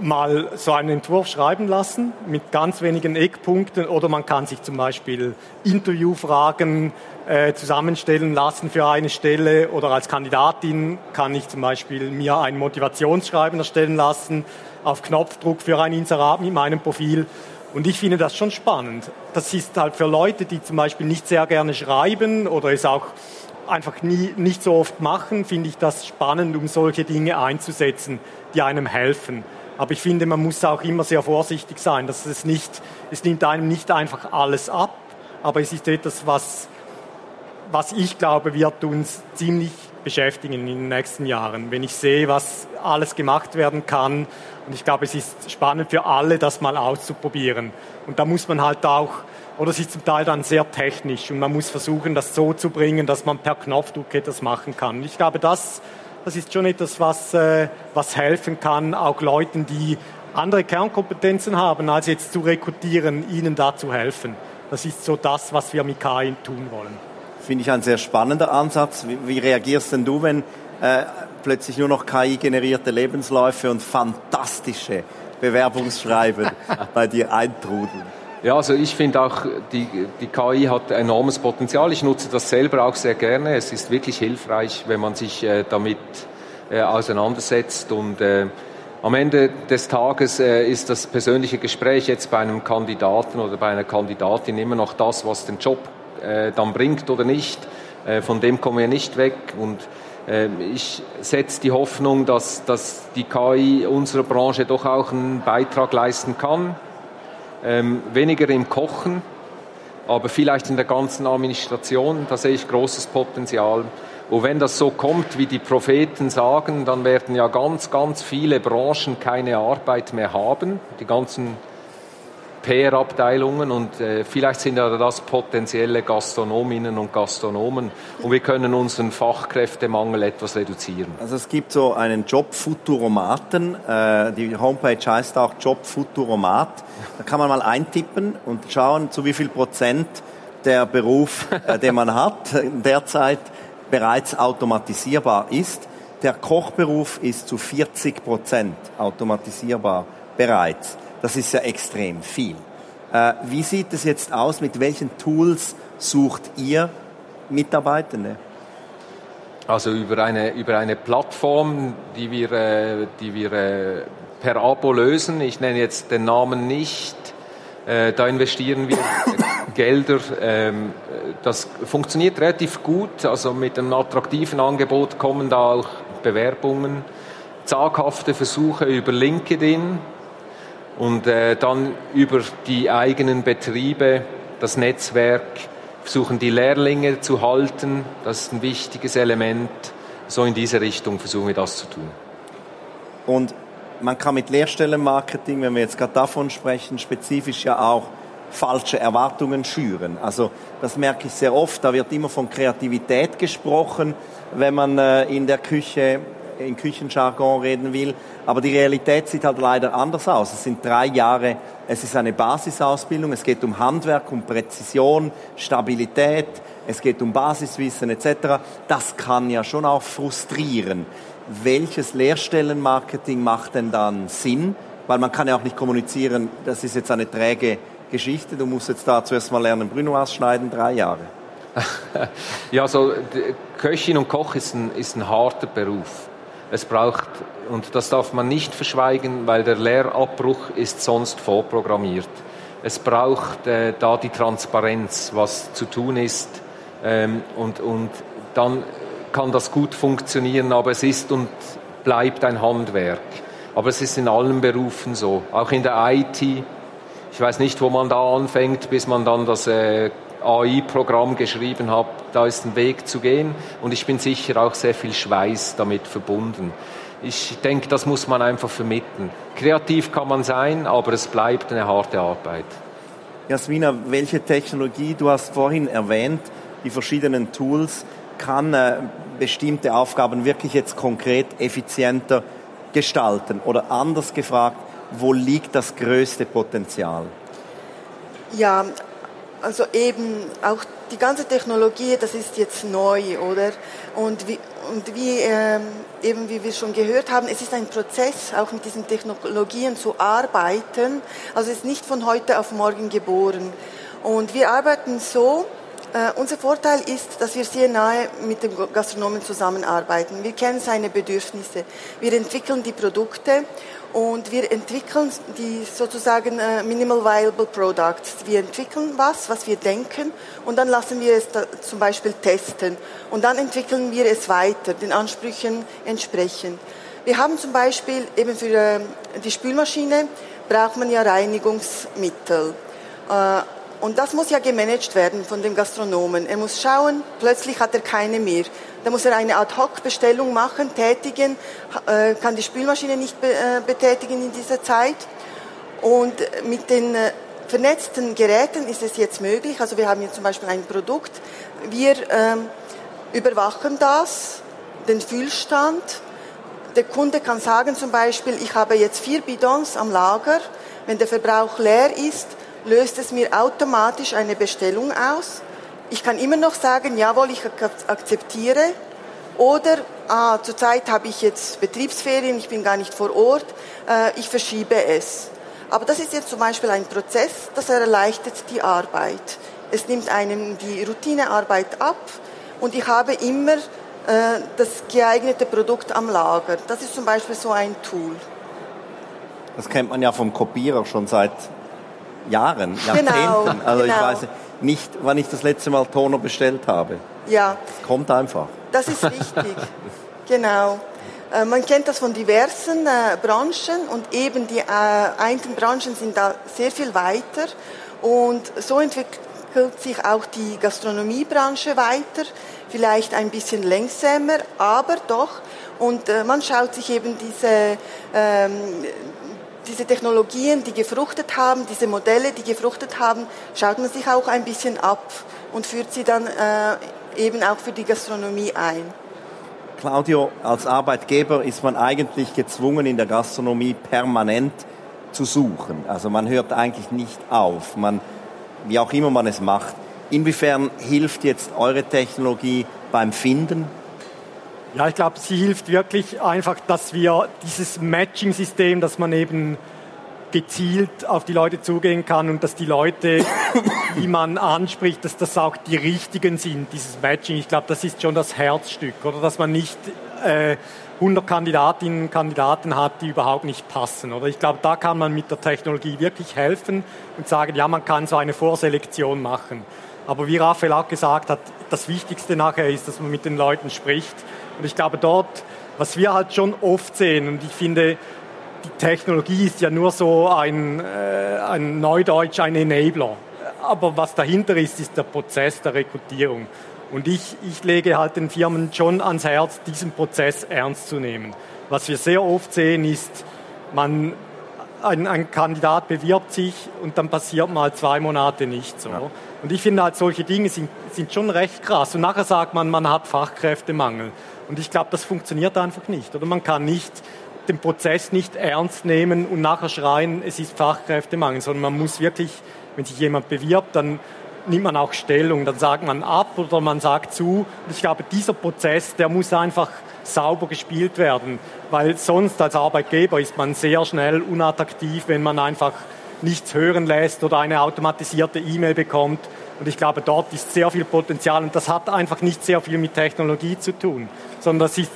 mal so einen Entwurf schreiben lassen mit ganz wenigen Eckpunkten oder man kann sich zum Beispiel Interviewfragen äh, zusammenstellen lassen für eine Stelle oder als Kandidatin kann ich zum Beispiel mir ein Motivationsschreiben erstellen lassen auf Knopfdruck für ein Inserat mit meinem Profil. Und ich finde das schon spannend. Das ist halt für Leute, die zum Beispiel nicht sehr gerne schreiben oder es auch einfach nie, nicht so oft machen, finde ich das spannend, um solche Dinge einzusetzen, die einem helfen. Aber ich finde, man muss auch immer sehr vorsichtig sein, dass es nicht, es nimmt einem nicht einfach alles ab, aber es ist etwas, was, was ich glaube, wird uns ziemlich beschäftigen in den nächsten Jahren. Wenn ich sehe, was alles gemacht werden kann, und ich glaube, es ist spannend für alle, das mal auszuprobieren. Und da muss man halt auch oder es ist zum Teil dann sehr technisch und man muss versuchen, das so zu bringen, dass man per Knopfdruck etwas machen kann. Ich glaube, das, das ist schon etwas, was, äh, was helfen kann, auch Leuten, die andere Kernkompetenzen haben, als jetzt zu rekrutieren, ihnen da zu helfen. Das ist so das, was wir mit KI tun wollen. Finde ich ein sehr spannender Ansatz. Wie, wie reagierst denn du, wenn äh, plötzlich nur noch KI-generierte Lebensläufe und fantastische Bewerbungsschreiben bei dir eintrudeln? Ja, also ich finde auch, die, die KI hat enormes Potenzial. Ich nutze das selber auch sehr gerne. Es ist wirklich hilfreich, wenn man sich äh, damit äh, auseinandersetzt. Und äh, am Ende des Tages äh, ist das persönliche Gespräch jetzt bei einem Kandidaten oder bei einer Kandidatin immer noch das, was den Job äh, dann bringt oder nicht. Äh, von dem kommen wir nicht weg. Und ich setze die Hoffnung, dass, dass die KI unserer Branche doch auch einen Beitrag leisten kann ähm, weniger im Kochen, aber vielleicht in der ganzen Administration, da sehe ich großes Potenzial. Und wenn das so kommt, wie die Propheten sagen, dann werden ja ganz, ganz viele Branchen keine Arbeit mehr haben. Die ganzen PR-Abteilungen und äh, vielleicht sind ja das potenzielle Gastronominnen und Gastronomen und wir können unseren Fachkräftemangel etwas reduzieren. Also es gibt so einen Jobfuturomaten, äh, die Homepage heißt auch Jobfuturomat. Da kann man mal eintippen und schauen, zu wie viel Prozent der Beruf, äh, den man hat, derzeit bereits automatisierbar ist. Der Kochberuf ist zu 40 Prozent automatisierbar bereits. Das ist ja extrem viel. Äh, wie sieht es jetzt aus? Mit welchen Tools sucht ihr Mitarbeitende? Also über eine, über eine Plattform, die wir, äh, die wir äh, per Abo lösen. Ich nenne jetzt den Namen nicht. Da investieren wir Gelder. Ähm, das funktioniert relativ gut. Also mit einem attraktiven Angebot kommen da auch Bewerbungen. Zaghafte Versuche über LinkedIn und äh, dann über die eigenen Betriebe, das Netzwerk, versuchen die Lehrlinge zu halten. Das ist ein wichtiges Element. So in diese Richtung versuchen wir das zu tun. Und man kann mit Lehrstellenmarketing, wenn wir jetzt gerade davon sprechen, spezifisch ja auch falsche Erwartungen schüren. Also das merke ich sehr oft. Da wird immer von Kreativität gesprochen, wenn man äh, in der Küche in Küchenjargon reden will. Aber die Realität sieht halt leider anders aus. Es sind drei Jahre, es ist eine Basisausbildung, es geht um Handwerk, um Präzision, Stabilität, es geht um Basiswissen etc. Das kann ja schon auch frustrieren. Welches Lehrstellenmarketing macht denn dann Sinn? Weil man kann ja auch nicht kommunizieren, das ist jetzt eine träge Geschichte, du musst jetzt da zuerst mal lernen, Bruno ausschneiden, drei Jahre. ja, so Köchin und Koch ist ein, ist ein harter Beruf. Es braucht, und das darf man nicht verschweigen, weil der Lehrabbruch ist sonst vorprogrammiert. Es braucht äh, da die Transparenz, was zu tun ist. Ähm, und, und dann kann das gut funktionieren, aber es ist und bleibt ein Handwerk. Aber es ist in allen Berufen so, auch in der IT. Ich weiß nicht, wo man da anfängt, bis man dann das äh, AI-Programm geschrieben habe, da ist ein Weg zu gehen und ich bin sicher auch sehr viel Schweiß damit verbunden. Ich denke, das muss man einfach vermitteln. Kreativ kann man sein, aber es bleibt eine harte Arbeit. Jasmina, welche Technologie, du hast vorhin erwähnt, die verschiedenen Tools, kann äh, bestimmte Aufgaben wirklich jetzt konkret effizienter gestalten? Oder anders gefragt, wo liegt das größte Potenzial? Ja, also eben auch die ganze Technologie, das ist jetzt neu, oder? Und wie, und wie ähm, eben wie wir schon gehört haben, es ist ein Prozess, auch mit diesen Technologien zu arbeiten. Also es ist nicht von heute auf morgen geboren. Und wir arbeiten so, äh, unser Vorteil ist, dass wir sehr nahe mit dem Gastronomen zusammenarbeiten. Wir kennen seine Bedürfnisse. Wir entwickeln die Produkte und wir entwickeln die sozusagen äh, Minimal Viable Products. Wir entwickeln was, was wir denken und dann lassen wir es zum Beispiel testen und dann entwickeln wir es weiter, den Ansprüchen entsprechend. Wir haben zum Beispiel eben für äh, die Spülmaschine braucht man ja Reinigungsmittel. Äh, und das muss ja gemanagt werden von dem Gastronomen. Er muss schauen, plötzlich hat er keine mehr. Da muss er eine Ad-Hoc-Bestellung machen, tätigen, äh, kann die Spülmaschine nicht äh, betätigen in dieser Zeit. Und mit den, äh, vernetzten Geräten ist es jetzt möglich. Also wir haben hier zum Beispiel ein Produkt. Wir ähm, überwachen das, den Füllstand. Der Kunde kann sagen zum Beispiel, ich habe jetzt vier Bidons am Lager. Wenn der Verbrauch leer ist, löst es mir automatisch eine Bestellung aus. Ich kann immer noch sagen, jawohl, ich akzeptiere. Oder, ah, zurzeit habe ich jetzt Betriebsferien, ich bin gar nicht vor Ort, äh, ich verschiebe es. Aber das ist jetzt zum Beispiel ein Prozess, das erleichtert die Arbeit. Es nimmt einem die Routinearbeit ab und ich habe immer äh, das geeignete Produkt am Lager. Das ist zum Beispiel so ein Tool. Das kennt man ja vom Kopierer schon seit Jahren, Jahrzehnten. Genau, also genau. ich weiß nicht, wann ich das letzte Mal Toner bestellt habe. Ja. Kommt einfach. Das ist richtig. genau. Äh, man kennt das von diversen äh, Branchen und eben die äh, einen Branchen sind da sehr viel weiter und so entwickelt sich auch die Gastronomiebranche weiter, vielleicht ein bisschen längsamer, aber doch. Und äh, man schaut sich eben diese ähm, diese Technologien, die gefruchtet haben, diese Modelle, die gefruchtet haben, schaut man sich auch ein bisschen ab und führt sie dann äh, eben auch für die Gastronomie ein. Claudio, als Arbeitgeber ist man eigentlich gezwungen, in der Gastronomie permanent zu suchen. Also man hört eigentlich nicht auf, man, wie auch immer man es macht. Inwiefern hilft jetzt eure Technologie beim Finden ja, ich glaube, sie hilft wirklich einfach, dass wir dieses Matching-System, dass man eben gezielt auf die Leute zugehen kann und dass die Leute, die man anspricht, dass das auch die richtigen sind, dieses Matching. Ich glaube, das ist schon das Herzstück, oder dass man nicht äh, 100 Kandidatinnen und Kandidaten hat, die überhaupt nicht passen. Oder ich glaube, da kann man mit der Technologie wirklich helfen und sagen, ja, man kann so eine Vorselektion machen. Aber wie Raphael auch gesagt hat, das Wichtigste nachher ist, dass man mit den Leuten spricht und ich glaube dort, was wir halt schon oft sehen, und ich finde, die Technologie ist ja nur so ein, äh, ein Neudeutsch, ein Enabler. Aber was dahinter ist, ist der Prozess der Rekrutierung. Und ich, ich lege halt den Firmen schon ans Herz, diesen Prozess ernst zu nehmen. Was wir sehr oft sehen, ist, man, ein, ein Kandidat bewirbt sich und dann passiert mal zwei Monate nichts. Ja. Und ich finde halt, solche Dinge sind, sind schon recht krass. Und nachher sagt man, man hat Fachkräftemangel. Und ich glaube, das funktioniert einfach nicht. Oder man kann nicht den Prozess nicht ernst nehmen und nachher schreien, es ist Fachkräftemangel, sondern man muss wirklich, wenn sich jemand bewirbt, dann nimmt man auch Stellung, dann sagt man ab oder man sagt zu. Und ich glaube, dieser Prozess, der muss einfach sauber gespielt werden, weil sonst als Arbeitgeber ist man sehr schnell unattraktiv, wenn man einfach nichts hören lässt oder eine automatisierte E-Mail bekommt. Und ich glaube, dort ist sehr viel Potenzial und das hat einfach nicht sehr viel mit Technologie zu tun sondern das ist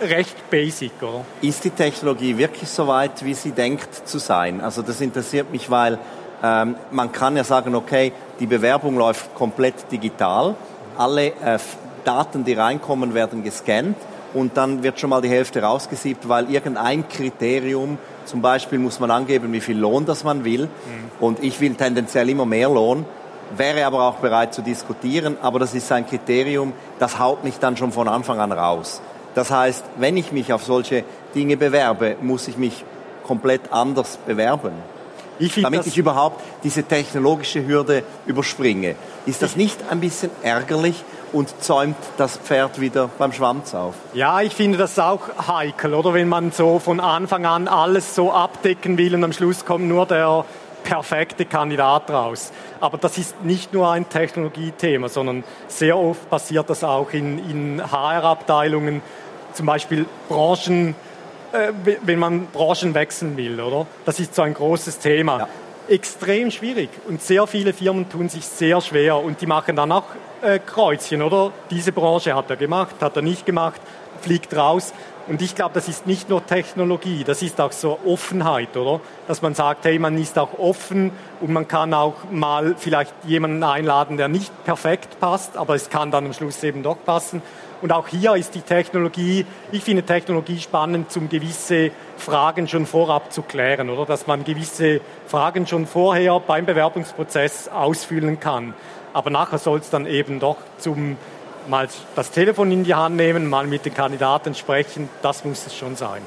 recht basic, oder? Ist die Technologie wirklich so weit, wie sie denkt zu sein? Also das interessiert mich, weil ähm, man kann ja sagen, okay, die Bewerbung läuft komplett digital, alle äh, Daten, die reinkommen, werden gescannt und dann wird schon mal die Hälfte rausgesiebt, weil irgendein Kriterium, zum Beispiel muss man angeben, wie viel Lohn das man will mhm. und ich will tendenziell immer mehr Lohn, wäre aber auch bereit zu diskutieren, aber das ist ein Kriterium, das haut mich dann schon von Anfang an raus. Das heißt, wenn ich mich auf solche Dinge bewerbe, muss ich mich komplett anders bewerben. Ich damit ich überhaupt diese technologische Hürde überspringe. Ist das nicht ein bisschen ärgerlich und zäumt das Pferd wieder beim Schwanz auf? Ja, ich finde das auch heikel, oder wenn man so von Anfang an alles so abdecken will und am Schluss kommt nur der perfekte Kandidat raus. Aber das ist nicht nur ein Technologiethema, sondern sehr oft passiert das auch in, in HR-Abteilungen, zum Beispiel Branchen, äh, wenn man Branchen wechseln will, oder? Das ist so ein großes Thema. Ja. Extrem schwierig und sehr viele Firmen tun sich sehr schwer und die machen dann auch äh, Kreuzchen, oder? Diese Branche hat er gemacht, hat er nicht gemacht, fliegt raus. Und ich glaube, das ist nicht nur Technologie, das ist auch so Offenheit, oder? Dass man sagt, hey, man ist auch offen und man kann auch mal vielleicht jemanden einladen, der nicht perfekt passt, aber es kann dann am Schluss eben doch passen. Und auch hier ist die Technologie, ich finde Technologie spannend, um gewisse Fragen schon vorab zu klären, oder? Dass man gewisse Fragen schon vorher beim Bewerbungsprozess ausfüllen kann. Aber nachher soll es dann eben doch zum mal das Telefon in die Hand nehmen, mal mit den Kandidaten sprechen, das muss es schon sein.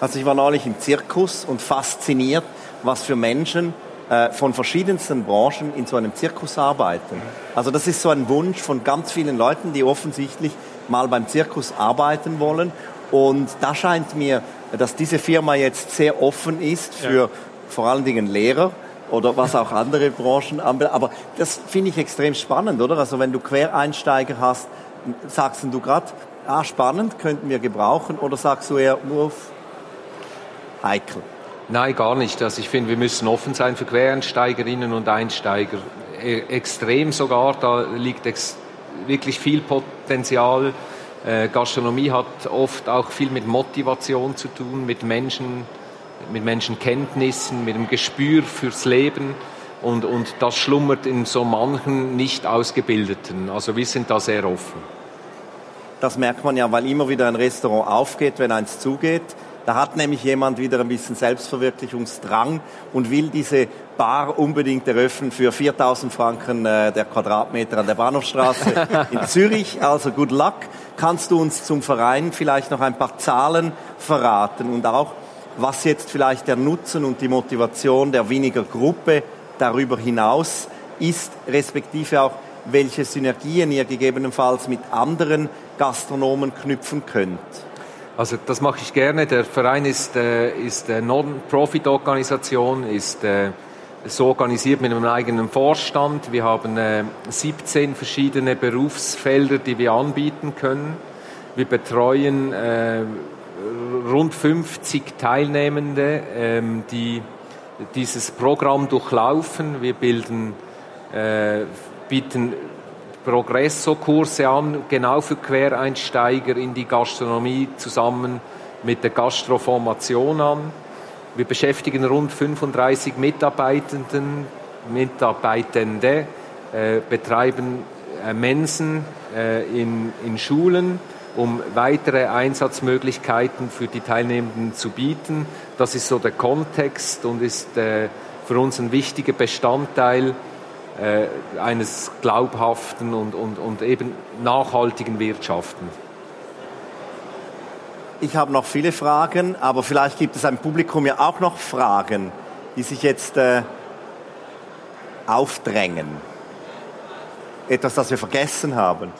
Also ich war neulich im Zirkus und fasziniert, was für Menschen äh, von verschiedensten Branchen in so einem Zirkus arbeiten. Also das ist so ein Wunsch von ganz vielen Leuten, die offensichtlich mal beim Zirkus arbeiten wollen. Und da scheint mir, dass diese Firma jetzt sehr offen ist für ja. vor allen Dingen Lehrer oder was auch andere Branchen anbelangt. Aber das finde ich extrem spannend, oder? Also wenn du Quereinsteiger hast, sagst du gerade, ah, spannend, könnten wir gebrauchen, oder sagst du eher, nur heikel? Nein, gar nicht. Also ich finde, wir müssen offen sein für Quereinsteigerinnen und Einsteiger. E extrem sogar, da liegt wirklich viel Potenzial. Äh, Gastronomie hat oft auch viel mit Motivation zu tun, mit Menschen, mit Menschenkenntnissen, mit dem Gespür fürs Leben. Und, und das schlummert in so manchen nicht Ausgebildeten. Also wir sind da sehr offen. Das merkt man ja, weil immer wieder ein Restaurant aufgeht, wenn eins zugeht. Da hat nämlich jemand wieder ein bisschen Selbstverwirklichungsdrang und will diese Bar unbedingt eröffnen für 4000 Franken äh, der Quadratmeter an der Bahnhofstraße in Zürich. Also good luck. Kannst du uns zum Verein vielleicht noch ein paar Zahlen verraten und auch, was jetzt vielleicht der Nutzen und die Motivation der weniger Gruppe darüber hinaus ist, respektive auch, welche Synergien ihr gegebenenfalls mit anderen Gastronomen knüpfen könnt? Also das mache ich gerne. Der Verein ist, äh, ist eine Non-Profit-Organisation, ist äh, so organisiert mit einem eigenen Vorstand. Wir haben äh, 17 verschiedene Berufsfelder, die wir anbieten können. Wir betreuen äh, rund 50 Teilnehmende, ähm, die dieses Programm durchlaufen. Wir bilden, äh, bieten Progresso-Kurse an, genau für Quereinsteiger in die Gastronomie zusammen mit der Gastroformation an. Wir beschäftigen rund 35 Mitarbeitenden, Mitarbeitende, äh, betreiben äh, Mensen äh, in, in Schulen, um weitere Einsatzmöglichkeiten für die Teilnehmenden zu bieten. Das ist so der Kontext und ist äh, für uns ein wichtiger Bestandteil äh, eines glaubhaften und, und, und eben nachhaltigen Wirtschaften. Ich habe noch viele Fragen, aber vielleicht gibt es im Publikum ja auch noch Fragen, die sich jetzt äh, aufdrängen. Etwas, das wir vergessen haben.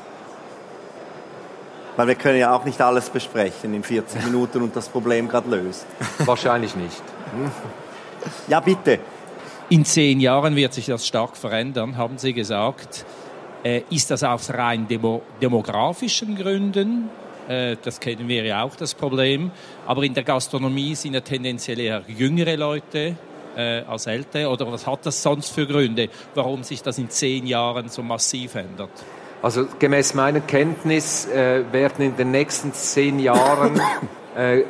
Weil wir können ja auch nicht alles besprechen in 40 Minuten und das Problem gerade lösen. Wahrscheinlich nicht. Ja, bitte. In zehn Jahren wird sich das stark verändern, haben Sie gesagt. Äh, ist das aus rein demo demografischen Gründen? Äh, das kennen wir ja auch, das Problem. Aber in der Gastronomie sind ja tendenziell eher jüngere Leute äh, als ältere. Oder was hat das sonst für Gründe, warum sich das in zehn Jahren so massiv ändert? Also gemäß meiner Kenntnis äh, werden in den nächsten zehn Jahren äh,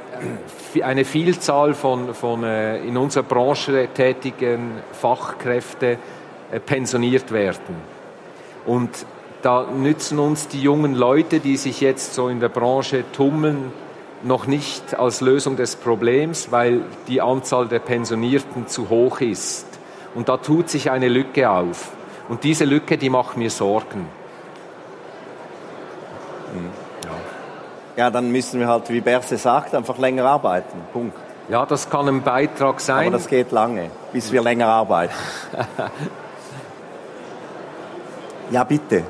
eine Vielzahl von, von äh, in unserer Branche tätigen Fachkräfte äh, pensioniert werden. Und da nützen uns die jungen Leute, die sich jetzt so in der Branche tummeln, noch nicht als Lösung des Problems, weil die Anzahl der Pensionierten zu hoch ist. Und da tut sich eine Lücke auf. Und diese Lücke, die macht mir Sorgen. Ja, dann müssen wir halt, wie Berse sagt, einfach länger arbeiten. Punkt. Ja, das kann ein Beitrag sein. Aber das geht lange, bis wir länger arbeiten. ja, bitte.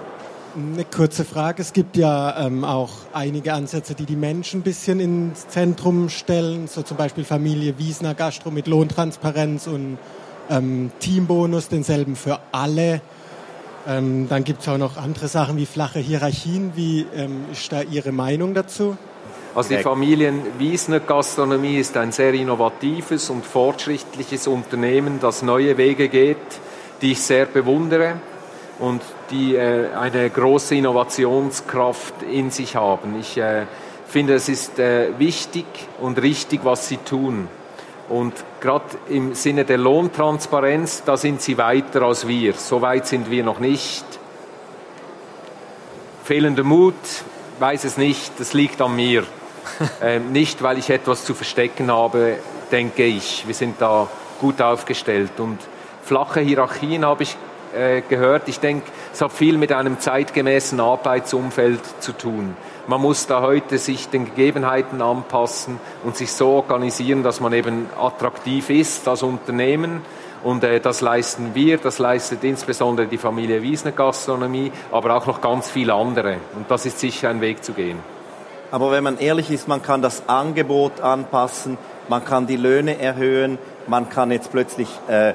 Eine kurze Frage. Es gibt ja ähm, auch einige Ansätze, die die Menschen ein bisschen ins Zentrum stellen, so zum Beispiel Familie Wiesner Gastro mit Lohntransparenz und ähm, Teambonus, denselben für alle. Ähm, dann gibt es auch noch andere Sachen wie flache Hierarchien. Wie ähm, ist da Ihre Meinung dazu? Also die Familien Wiesner Gastronomie ist ein sehr innovatives und fortschrittliches Unternehmen, das neue Wege geht, die ich sehr bewundere und die äh, eine große Innovationskraft in sich haben. Ich äh, finde, es ist äh, wichtig und richtig, was sie tun. Und gerade im Sinne der Lohntransparenz, da sind sie weiter als wir. So weit sind wir noch nicht. Fehlender Mut, weiß es nicht, das liegt an mir. ähm, nicht, weil ich etwas zu verstecken habe, denke ich. Wir sind da gut aufgestellt. Und flache Hierarchien habe ich äh, gehört. Ich denke, es hat viel mit einem zeitgemäßen Arbeitsumfeld zu tun. Man muss da heute sich den Gegebenheiten anpassen und sich so organisieren, dass man eben attraktiv ist als Unternehmen Und äh, das leisten wir, das leistet insbesondere die Familie Wiesner Gastronomie, aber auch noch ganz viele andere. Und das ist sicher ein Weg zu gehen. Aber wenn man ehrlich ist, man kann das Angebot anpassen, man kann die Löhne erhöhen, man kann jetzt plötzlich äh,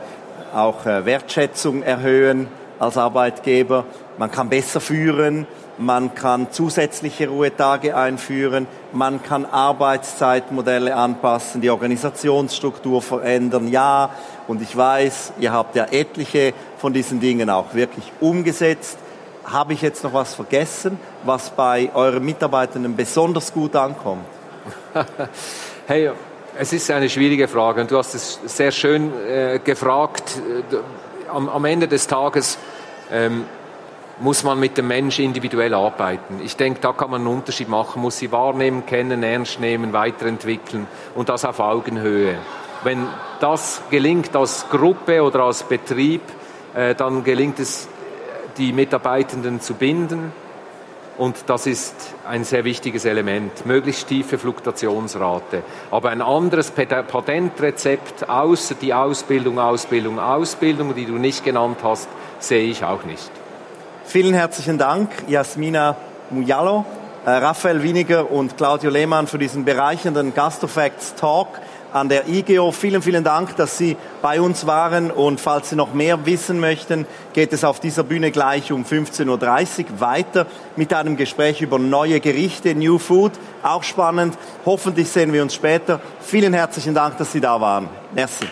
auch äh, Wertschätzung erhöhen als Arbeitgeber, man kann besser führen, man kann zusätzliche Ruhetage einführen, man kann Arbeitszeitmodelle anpassen, die Organisationsstruktur verändern, ja. Und ich weiß, ihr habt ja etliche von diesen Dingen auch wirklich umgesetzt. Habe ich jetzt noch was vergessen, was bei euren Mitarbeitenden besonders gut ankommt? hey, es ist eine schwierige Frage und du hast es sehr schön äh, gefragt. Am, am, Ende des Tages ähm, muss man mit dem Mensch individuell arbeiten. Ich denke, da kann man einen Unterschied machen, muss sie wahrnehmen, kennen, ernst nehmen, weiterentwickeln und das auf Augenhöhe. Wenn das gelingt als Gruppe oder als Betrieb, äh, dann gelingt es die Mitarbeitenden zu binden. Und das ist ein sehr wichtiges Element. Möglichst tiefe Fluktuationsrate. Aber ein anderes Patentrezept außer die Ausbildung, Ausbildung, Ausbildung, die du nicht genannt hast, sehe ich auch nicht. Vielen herzlichen Dank, Jasmina Muyalo, äh, Raphael Winiger und Claudio Lehmann für diesen bereichernden Gastrofacts Talk an der IGO. Vielen, vielen Dank, dass Sie bei uns waren. Und falls Sie noch mehr wissen möchten, geht es auf dieser Bühne gleich um 15.30 Uhr weiter mit einem Gespräch über neue Gerichte, New Food. Auch spannend. Hoffentlich sehen wir uns später. Vielen herzlichen Dank, dass Sie da waren. Merci.